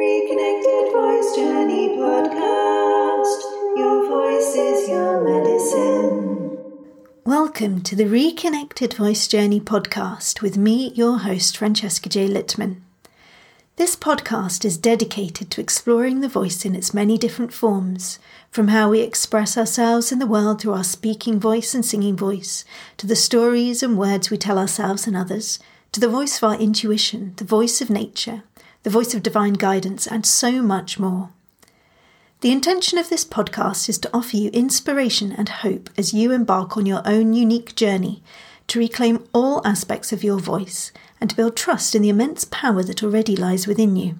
Reconnected Voice Journey Podcast. Your voice is your medicine. Welcome to the Reconnected Voice Journey podcast with me, your host, Francesca J. Littmann. This podcast is dedicated to exploring the voice in its many different forms, from how we express ourselves in the world through our speaking voice and singing voice, to the stories and words we tell ourselves and others, to the voice of our intuition, the voice of nature, the voice of divine guidance, and so much more. The intention of this podcast is to offer you inspiration and hope as you embark on your own unique journey to reclaim all aspects of your voice and to build trust in the immense power that already lies within you.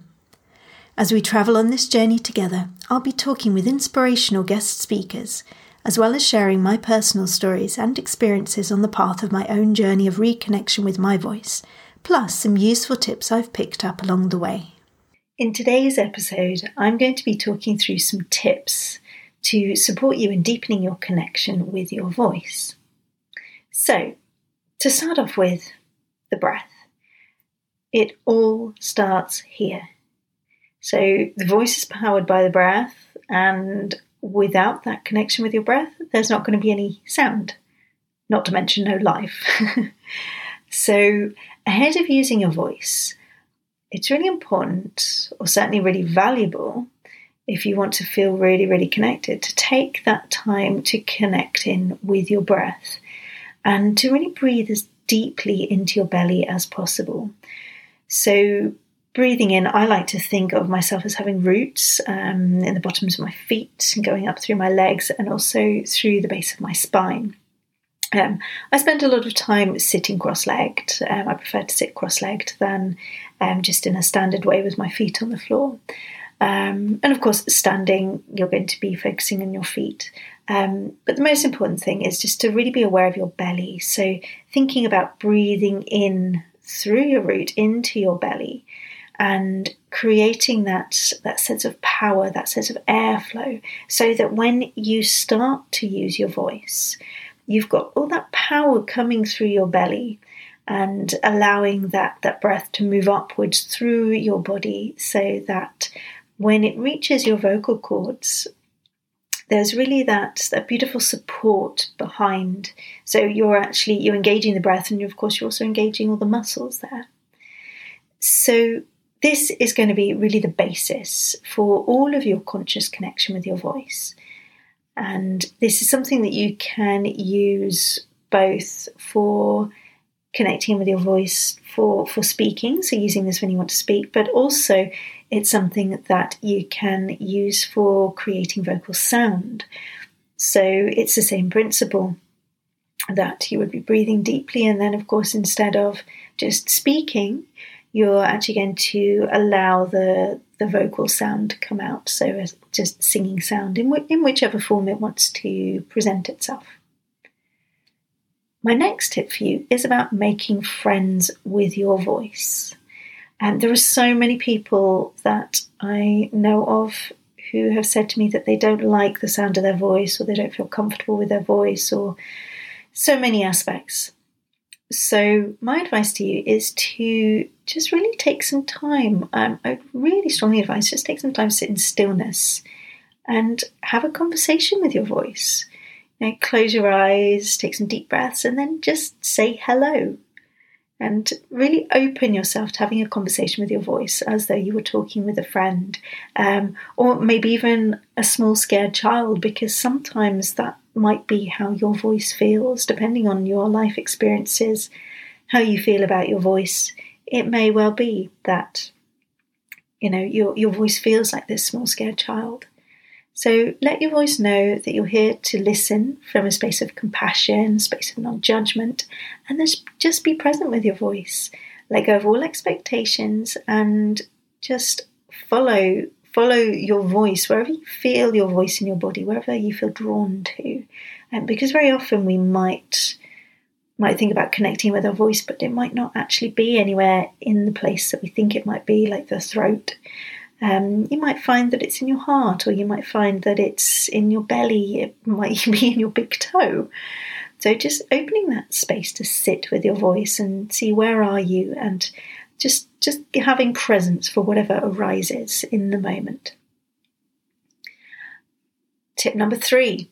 As we travel on this journey together, I'll be talking with inspirational guest speakers, as well as sharing my personal stories and experiences on the path of my own journey of reconnection with my voice plus some useful tips I've picked up along the way. In today's episode, I'm going to be talking through some tips to support you in deepening your connection with your voice. So, to start off with, the breath. It all starts here. So, the voice is powered by the breath, and without that connection with your breath, there's not going to be any sound, not to mention no life. so, ahead of using your voice, it's really important, or certainly really valuable, if you want to feel really, really connected, to take that time to connect in with your breath and to really breathe as deeply into your belly as possible. So, breathing in, I like to think of myself as having roots um, in the bottoms of my feet and going up through my legs and also through the base of my spine. Um, I spend a lot of time sitting cross legged. Um, I prefer to sit cross legged than um, just in a standard way with my feet on the floor. Um, and of course, standing, you're going to be focusing on your feet. Um, but the most important thing is just to really be aware of your belly. So, thinking about breathing in through your root into your belly and creating that, that sense of power, that sense of airflow, so that when you start to use your voice, you've got all that power coming through your belly and allowing that, that breath to move upwards through your body so that when it reaches your vocal cords, there's really that, that beautiful support behind. So you're actually you're engaging the breath and of course you're also engaging all the muscles there. So this is going to be really the basis for all of your conscious connection with your voice. And this is something that you can use both for connecting with your voice for, for speaking, so using this when you want to speak, but also it's something that you can use for creating vocal sound. So it's the same principle that you would be breathing deeply, and then, of course, instead of just speaking, you're actually going to allow the the vocal sound to come out. So uh, just singing sound in, in whichever form it wants to present itself. My next tip for you is about making friends with your voice. And there are so many people that I know of who have said to me that they don't like the sound of their voice or they don't feel comfortable with their voice or so many aspects. So, my advice to you is to just really take some time. Um, I really strongly advise just take some time sit in stillness and have a conversation with your voice. You know, close your eyes, take some deep breaths, and then just say hello. And really open yourself to having a conversation with your voice as though you were talking with a friend, um, or maybe even a small scared child, because sometimes that might be how your voice feels, depending on your life experiences, how you feel about your voice. It may well be that you know your your voice feels like this small scared child. So let your voice know that you're here to listen from a space of compassion, space of non-judgment, and just just be present with your voice. Let go of all expectations and just follow follow your voice wherever you feel your voice in your body, wherever you feel drawn to. And because very often we might might think about connecting with our voice, but it might not actually be anywhere in the place that we think it might be, like the throat. Um, you might find that it's in your heart, or you might find that it's in your belly. It might be in your big toe. So just opening that space to sit with your voice and see where are you and just just having presence for whatever arises in the moment. Tip number three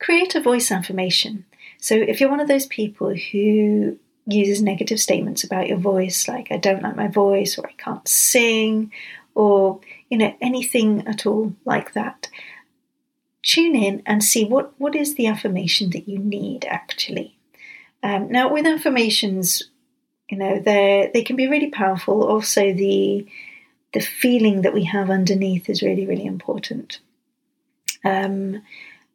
create a voice affirmation. So, if you're one of those people who uses negative statements about your voice, like I don't like my voice, or I can't sing, or you know anything at all like that, tune in and see what what is the affirmation that you need actually. Um, now, with affirmations, you know they they can be really powerful. Also, the the feeling that we have underneath is really really important. Um,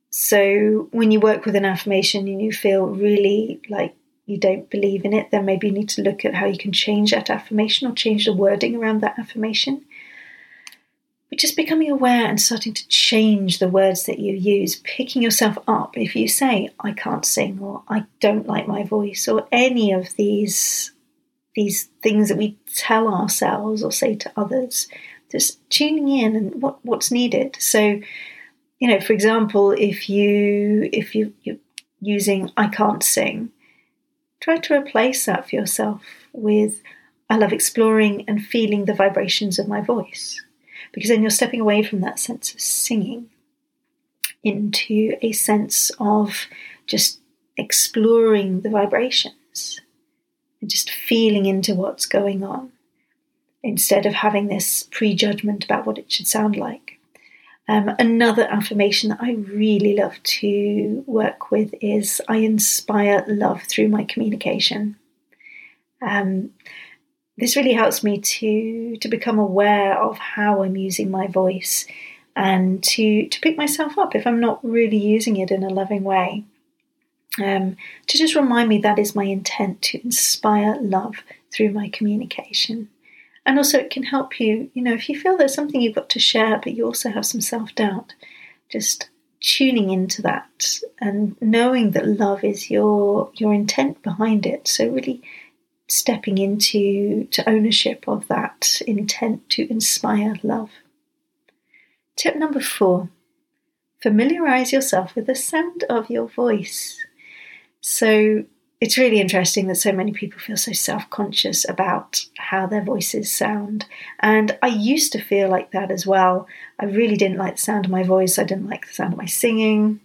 so when you work with an affirmation and you feel really like you don't believe in it, then maybe you need to look at how you can change that affirmation or change the wording around that affirmation. But just becoming aware and starting to change the words that you use, picking yourself up if you say, I can't sing or I don't like my voice or any of these these things that we tell ourselves or say to others, just tuning in and what, what's needed. So, you know, for example, if you if you you're using I can't sing, try to replace that for yourself with I love exploring and feeling the vibrations of my voice. Because then you're stepping away from that sense of singing into a sense of just exploring the vibrations and just feeling into what's going on instead of having this prejudgment about what it should sound like. Um, another affirmation that I really love to work with is I inspire love through my communication. Um, this really helps me to to become aware of how I'm using my voice and to to pick myself up if I'm not really using it in a loving way um, to just remind me that is my intent to inspire love through my communication. And also, it can help you, you know, if you feel there's something you've got to share, but you also have some self doubt, just tuning into that and knowing that love is your your intent behind it. So really stepping into to ownership of that intent to inspire love. Tip number four familiarize yourself with the sound of your voice. So it's really interesting that so many people feel so self conscious about how their voices sound. And I used to feel like that as well. I really didn't like the sound of my voice, I didn't like the sound of my singing,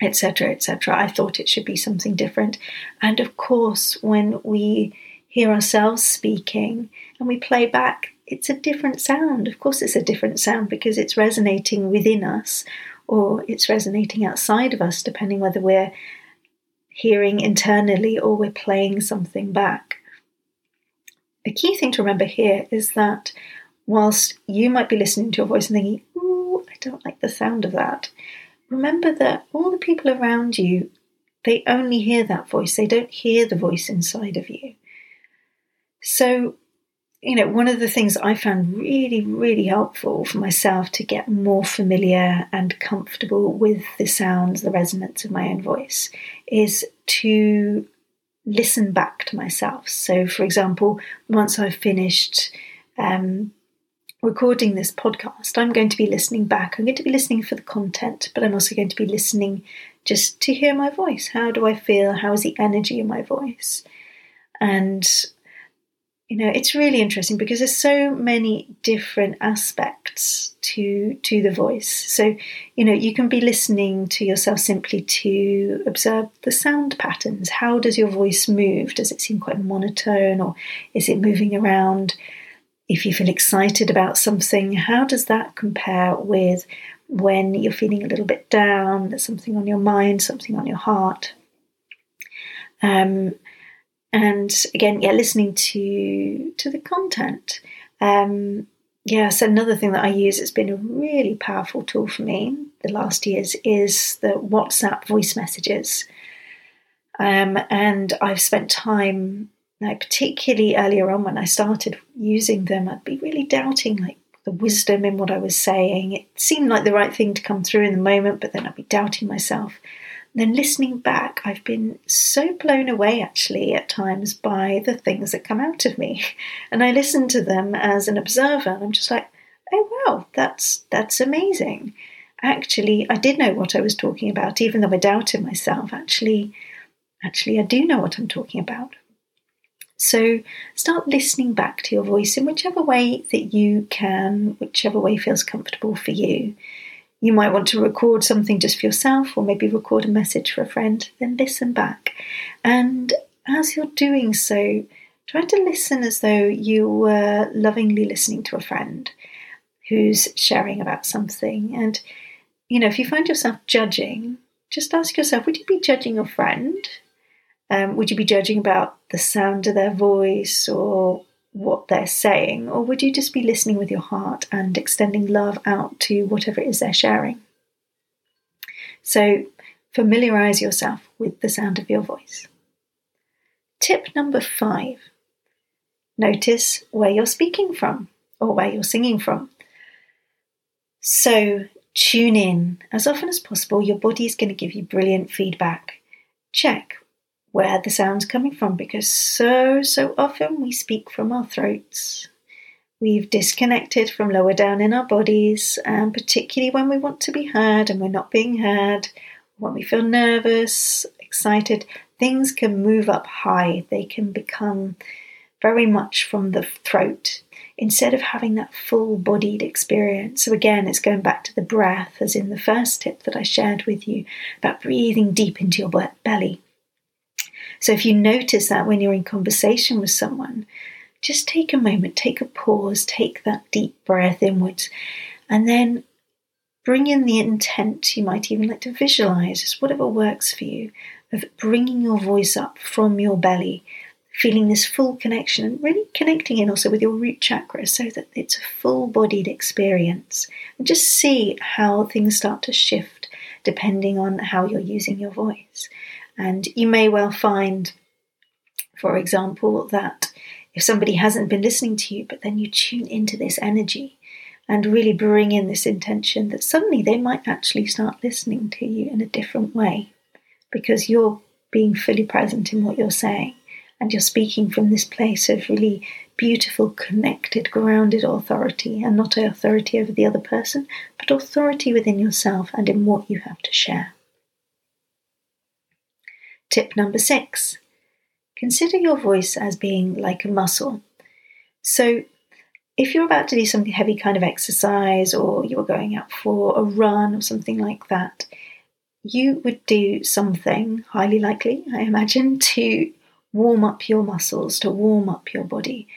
etc., etc. I thought it should be something different. And of course, when we hear ourselves speaking and we play back, it's a different sound. Of course, it's a different sound because it's resonating within us or it's resonating outside of us, depending whether we're hearing internally or we're playing something back. The key thing to remember here is that whilst you might be listening to your voice and thinking, ooh, I don't like the sound of that, remember that all the people around you, they only hear that voice, they don't hear the voice inside of you. So you know, one of the things I found really, really helpful for myself to get more familiar and comfortable with the sounds, the resonance of my own voice, is to listen back to myself. So, for example, once I've finished um, recording this podcast, I'm going to be listening back. I'm going to be listening for the content, but I'm also going to be listening just to hear my voice. How do I feel? How is the energy in my voice? And you know it's really interesting because there's so many different aspects to to the voice. So you know you can be listening to yourself simply to observe the sound patterns. How does your voice move? Does it seem quite monotone or is it moving around? If you feel excited about something how does that compare with when you're feeling a little bit down there's something on your mind something on your heart? Um, and again, yeah, listening to to the content. Um, yes, another thing that I use that's been a really powerful tool for me the last years is the WhatsApp voice messages. Um, and I've spent time, like particularly earlier on when I started using them, I'd be really doubting like the wisdom in what I was saying. It seemed like the right thing to come through in the moment, but then I'd be doubting myself then listening back, I've been so blown away actually at times by the things that come out of me. And I listen to them as an observer and I'm just like, oh wow, that's that's amazing. Actually, I did know what I was talking about, even though I doubted myself. Actually, actually I do know what I'm talking about. So start listening back to your voice in whichever way that you can, whichever way feels comfortable for you. You might want to record something just for yourself, or maybe record a message for a friend, then listen back. And as you're doing so, try to listen as though you were lovingly listening to a friend who's sharing about something. And, you know, if you find yourself judging, just ask yourself would you be judging your friend? Um, would you be judging about the sound of their voice or what they're saying? Or would you just be listening with your heart and extending love out to whatever it is they're sharing? So, familiarize yourself with the sound of your voice. Tip number five notice where you're speaking from or where you're singing from. So, tune in as often as possible. Your body is going to give you brilliant feedback. Check where the sound's coming from because so, so often we speak from our throats. We've disconnected from lower down in our bodies, and particularly when we want to be heard and we're not being heard, when we feel nervous, excited, things can move up high. They can become very much from the throat instead of having that full bodied experience. So, again, it's going back to the breath, as in the first tip that I shared with you about breathing deep into your belly. So if you notice that when you're in conversation with someone, just take a moment, take a pause, take that deep breath inwards, and then bring in the intent. You might even like to visualize, just whatever works for you, of bringing your voice up from your belly, feeling this full connection and really connecting in also with your root chakra so that it's a full bodied experience. And just see how things start to shift depending on how you're using your voice. And you may well find, for example, that if somebody hasn't been listening to you, but then you tune into this energy and really bring in this intention, that suddenly they might actually start listening to you in a different way because you're being fully present in what you're saying and you're speaking from this place of really beautiful, connected, grounded authority, and not authority over the other person, but authority within yourself and in what you have to share. Tip number six consider your voice as being like a muscle. So, if you're about to do something heavy kind of exercise or you're going out for a run or something like that, you would do something, highly likely, I imagine, to warm up your muscles, to warm up your body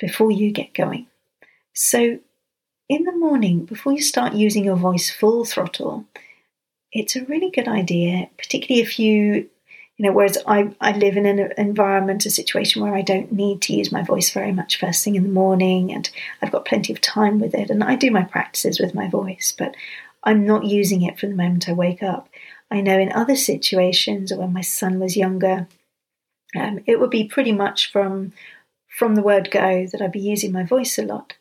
before you get going. So, in the morning, before you start using your voice full throttle, it's a really good idea, particularly if you, you know, whereas I, I live in an environment, a situation where I don't need to use my voice very much first thing in the morning and I've got plenty of time with it. And I do my practices with my voice, but I'm not using it from the moment I wake up. I know in other situations, or when my son was younger, um, it would be pretty much from from the word go that I'd be using my voice a lot.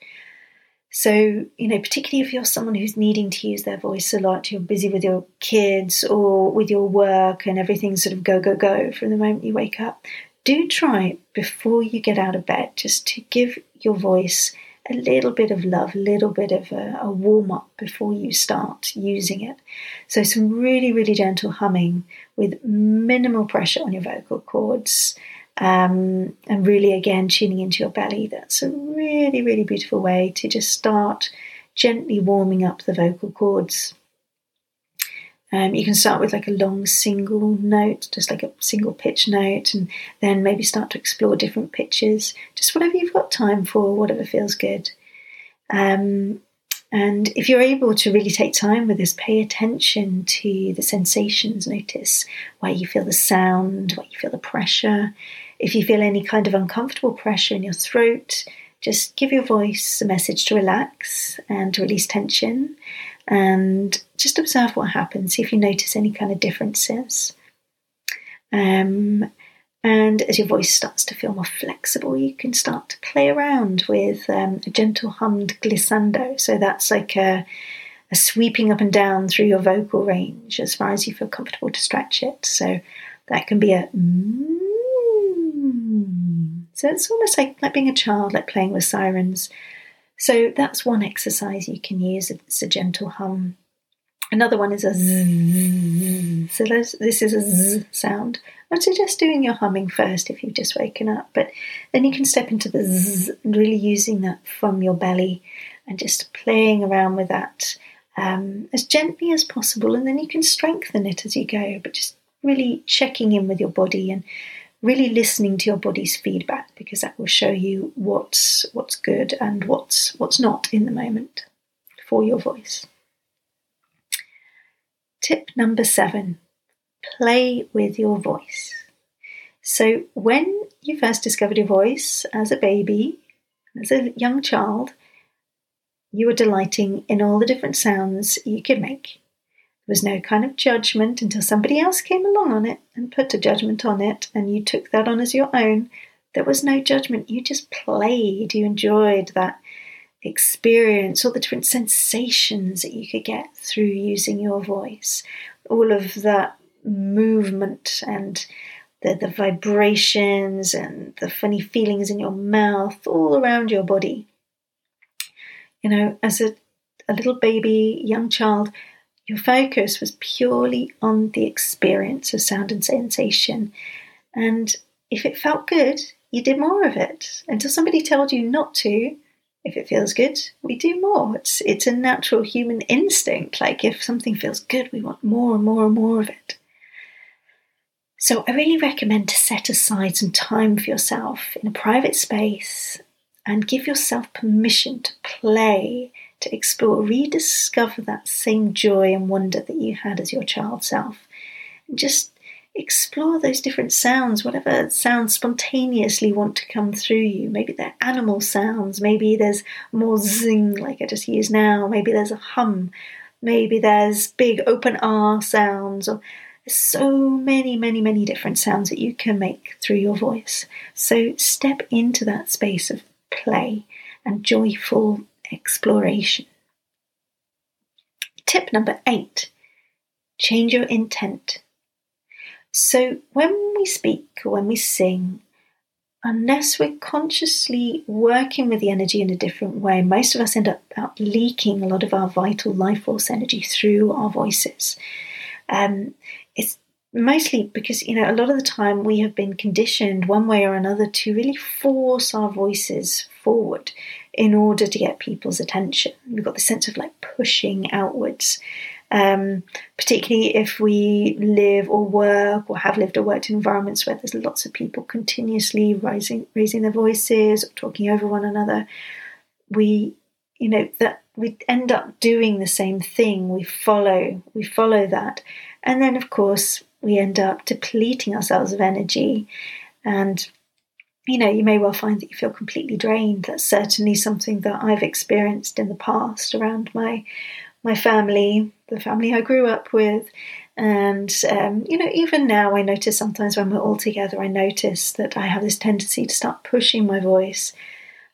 So, you know, particularly if you're someone who's needing to use their voice a lot, you're busy with your kids or with your work and everything sort of go, go, go from the moment you wake up, do try before you get out of bed just to give your voice a little bit of love, a little bit of a, a warm up before you start using it. So, some really, really gentle humming with minimal pressure on your vocal cords um, and really again tuning into your belly. That's a really, really beautiful way to just start gently warming up the vocal cords. Um, you can start with like a long single note, just like a single pitch note, and then maybe start to explore different pitches, just whatever you've got time for, whatever feels good. Um, and if you're able to really take time with this, pay attention to the sensations, notice where you feel the sound, where you feel the pressure, if you feel any kind of uncomfortable pressure in your throat, just give your voice a message to relax and to release tension and just observe what happens. See if you notice any kind of differences. Um, and as your voice starts to feel more flexible, you can start to play around with um, a gentle hummed glissando. So that's like a, a, sweeping up and down through your vocal range as far as you feel comfortable to stretch it. So that can be a mm, so it's almost like, like being a child, like playing with sirens. So that's one exercise you can use. It's a gentle hum. Another one is a zzz. So this is a z sound. I'd suggest doing your humming first if you've just woken up, but then you can step into the zzz and really using that from your belly and just playing around with that um, as gently as possible. And then you can strengthen it as you go, but just really checking in with your body and really listening to your body's feedback because that will show you what's what's good and what's what's not in the moment for your voice. Tip number seven play with your voice. So, when you first discovered your voice as a baby, as a young child, you were delighting in all the different sounds you could make. There was no kind of judgment until somebody else came along on it and put a judgment on it, and you took that on as your own. There was no judgment. You just played. You enjoyed that experience, all the different sensations that you could get through using your voice, all of that movement and the, the vibrations and the funny feelings in your mouth, all around your body. You know, as a, a little baby, young child, your focus was purely on the experience of sound and sensation. And if it felt good, you did more of it until somebody told you not to if it feels good, we do more. It's it's a natural human instinct. Like if something feels good, we want more and more and more of it. So I really recommend to set aside some time for yourself in a private space and give yourself permission to play, to explore, rediscover that same joy and wonder that you had as your child self. Just explore those different sounds, whatever sounds spontaneously want to come through you. Maybe they're animal sounds, maybe there's more zing like I just use now, maybe there's a hum, maybe there's big open R sounds, or there's so many, many, many different sounds that you can make through your voice. So step into that space of play and joyful exploration. Tip number eight change your intent. So when we speak or when we sing, unless we're consciously working with the energy in a different way, most of us end up out leaking a lot of our vital life force energy through our voices. Um, it's mostly because you know a lot of the time we have been conditioned one way or another to really force our voices forward in order to get people's attention. We've got the sense of like pushing outwards um, particularly if we live or work or have lived or worked in environments where there's lots of people continuously rising, raising their voices talking over one another. We, you know, that we end up doing the same thing. We follow, we follow that, and then of course we end up depleting ourselves of energy and you know, you may well find that you feel completely drained. That's certainly something that I've experienced in the past around my my family, the family I grew up with. And, um, you know, even now I notice sometimes when we're all together, I notice that I have this tendency to start pushing my voice.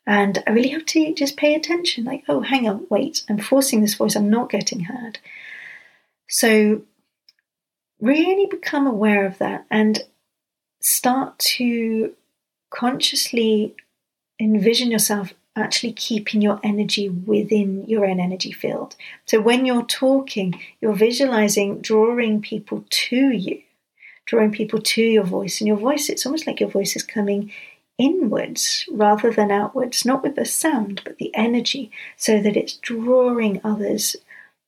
And I really have to just pay attention like, oh, hang on, wait, I'm forcing this voice, I'm not getting heard. So, really become aware of that and start to consciously envision yourself actually keeping your energy within your own energy field. So when you're talking, you're visualizing drawing people to you, drawing people to your voice. And your voice, it's almost like your voice is coming inwards rather than outwards, not with the sound, but the energy, so that it's drawing others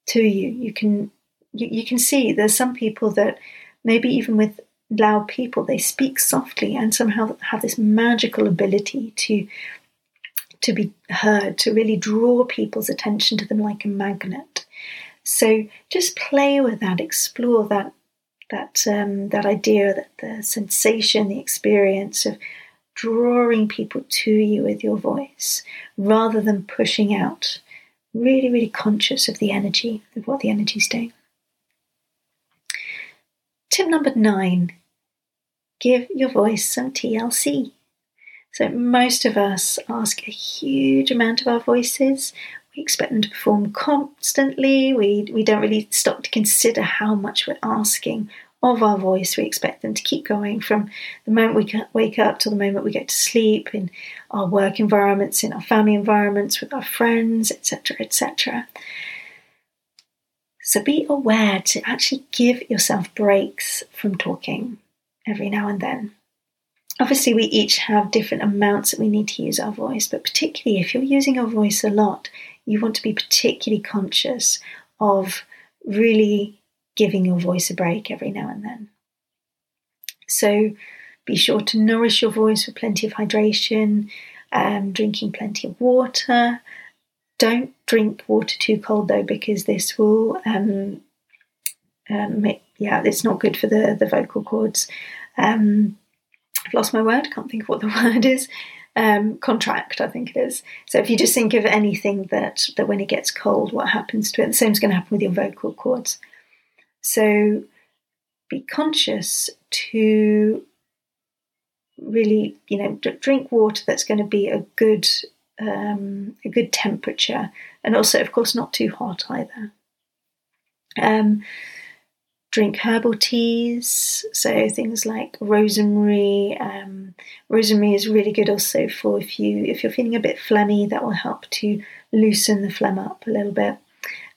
to you. You can you, you can see there's some people that maybe even with loud people, they speak softly and somehow have this magical ability to to be heard, to really draw people's attention to them like a magnet. So just play with that, explore that that um, that idea, that the sensation, the experience of drawing people to you with your voice, rather than pushing out. Really, really conscious of the energy, of what the energy is doing. Tip number nine give your voice some TLC. So, most of us ask a huge amount of our voices. We expect them to perform constantly. We, we don't really stop to consider how much we're asking of our voice. We expect them to keep going from the moment we wake up to the moment we get to sleep in our work environments, in our family environments, with our friends, etc., etc. So be aware to actually give yourself breaks from talking every now and then. Obviously, we each have different amounts that we need to use our voice, but particularly if you're using your voice a lot, you want to be particularly conscious of really giving your voice a break every now and then. So be sure to nourish your voice with plenty of hydration, um, drinking plenty of water. Don't drink water too cold though, because this will, um, um, make, yeah, it's not good for the, the vocal cords. Um, I've lost my word, can't think of what the word is. Um, contract, I think it is. So if you just think of anything that that when it gets cold, what happens to it? The same is going to happen with your vocal cords. So be conscious to really, you know, drink water that's going to be a good um, a good temperature, and also, of course, not too hot either. Um, drink herbal teas, so things like rosemary. Um, rosemary is really good also for if you if you're feeling a bit phlegmy, that will help to loosen the phlegm up a little bit.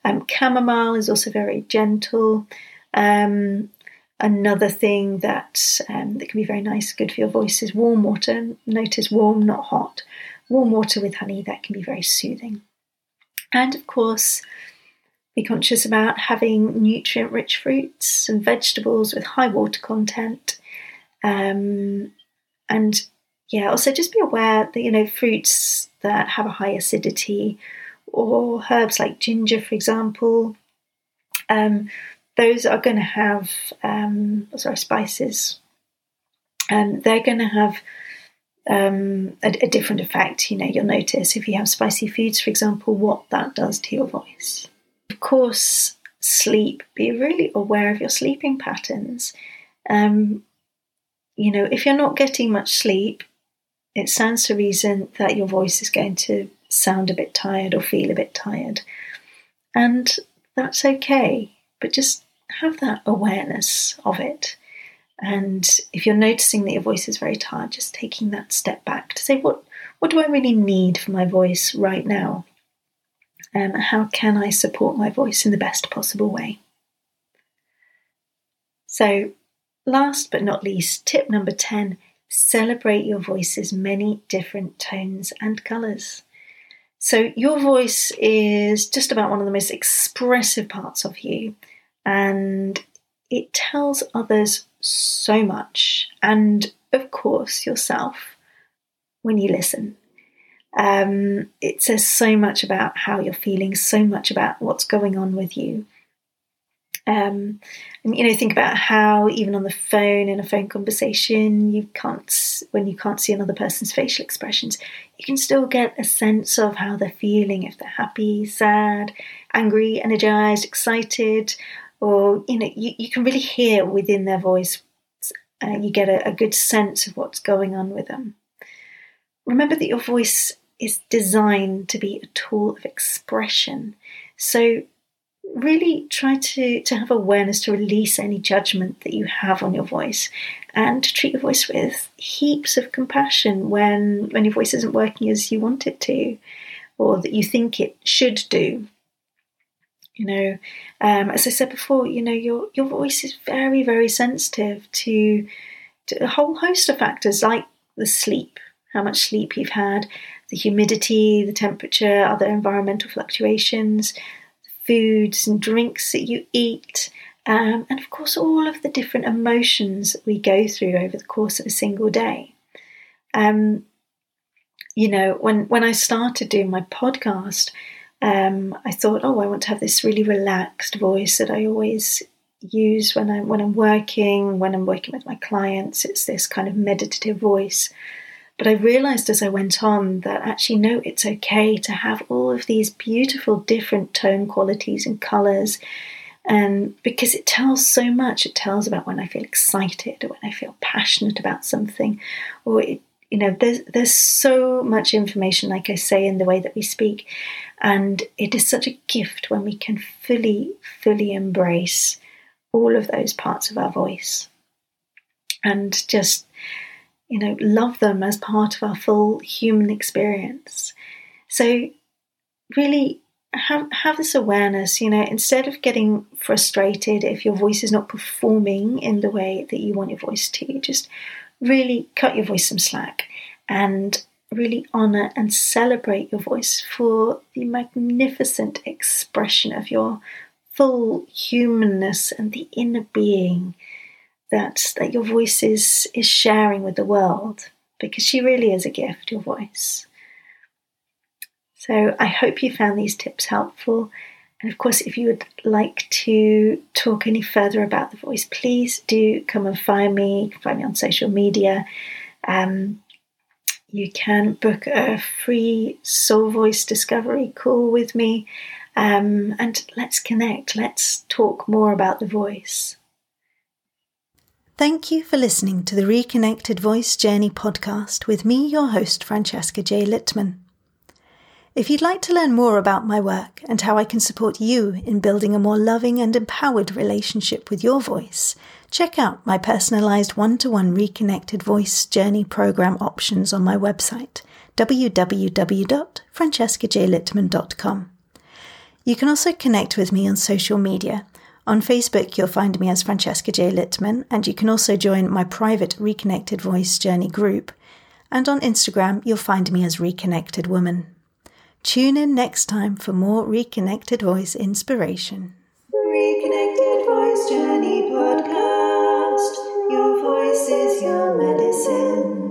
Um, chamomile is also very gentle. Um, another thing that um, that can be very nice, good for your voice, is warm water. Notice warm, not hot. Warm water with honey that can be very soothing. And of course, be conscious about having nutrient rich fruits and vegetables with high water content. Um, and yeah, also just be aware that, you know, fruits that have a high acidity or herbs like ginger, for example, um, those are going to have, um, sorry, spices. Um, they're going to have um, a, a, different effect. You know, you'll notice if you have spicy foods, for example, what that does to your voice. Of course, sleep. Be really aware of your sleeping patterns. Um, you know, if you're not getting much sleep, it stands to reason that your voice is going to sound a bit tired or feel a bit tired. And that's okay, but just have that awareness of it. And if you're noticing that your voice is very tired, just taking that step back to say, what, what do I really need for my voice right now? Um, how can I support my voice in the best possible way? So, last but not least, tip number 10 celebrate your voice's many different tones and colours. So, your voice is just about one of the most expressive parts of you, and it tells others so much, and of course, yourself when you listen. Um, it says so much about how you're feeling, so much about what's going on with you. Um, and you know, think about how even on the phone in a phone conversation, you can't when you can't see another person's facial expressions, you can still get a sense of how they're feeling if they're happy, sad, angry, energized, excited, or you know, you, you can really hear within their voice. Uh, you get a, a good sense of what's going on with them. Remember that your voice is designed to be a tool of expression. So really try to, to have awareness to release any judgment that you have on your voice and to treat your voice with heaps of compassion when when your voice isn't working as you want it to or that you think it should do you know um, as i said before you know your your voice is very very sensitive to, to a whole host of factors like the sleep how much sleep you've had the humidity, the temperature, other environmental fluctuations, foods and drinks that you eat, um, and of course, all of the different emotions that we go through over the course of a single day. Um, you know, when, when I started doing my podcast, um, I thought, oh, I want to have this really relaxed voice that I always use when I'm when I'm working, when I'm working with my clients. It's this kind of meditative voice. But I realized as I went on that actually, no, it's okay to have all of these beautiful different tone qualities and colors. And because it tells so much, it tells about when I feel excited or when I feel passionate about something, or it, you know, there's there's so much information, like I say, in the way that we speak, and it is such a gift when we can fully, fully embrace all of those parts of our voice, and just you know, love them as part of our full human experience. So, really have have this awareness. You know, instead of getting frustrated if your voice is not performing in the way that you want your voice to, just really cut your voice some slack and really honor and celebrate your voice for the magnificent expression of your full humanness and the inner being that that your voice is is sharing with the world because she really is a gift your voice. So i hope you found these tips helpful. And of course if you would like to talk any further about the voice please do come and find me. Find me on social media. Um, you can book a free soul voice discovery call with me. Um, and let's connect. Let's talk more about the voice Thank you for listening to the Reconnected Voice Journey podcast with me, your host, Francesca J. Littmann. If you'd like to learn more about my work and how I can support you in building a more loving and empowered relationship with your voice, check out my personalized one to one Reconnected Voice Journey program options on my website, www.francescajlittmann.com. You can also connect with me on social media on Facebook, you'll find me as Francesca J. Littmann, and you can also join my private Reconnected Voice Journey group. And on Instagram, you'll find me as Reconnected Woman. Tune in next time for more Reconnected Voice inspiration. Reconnected Voice Journey Podcast. Your voice is your medicine.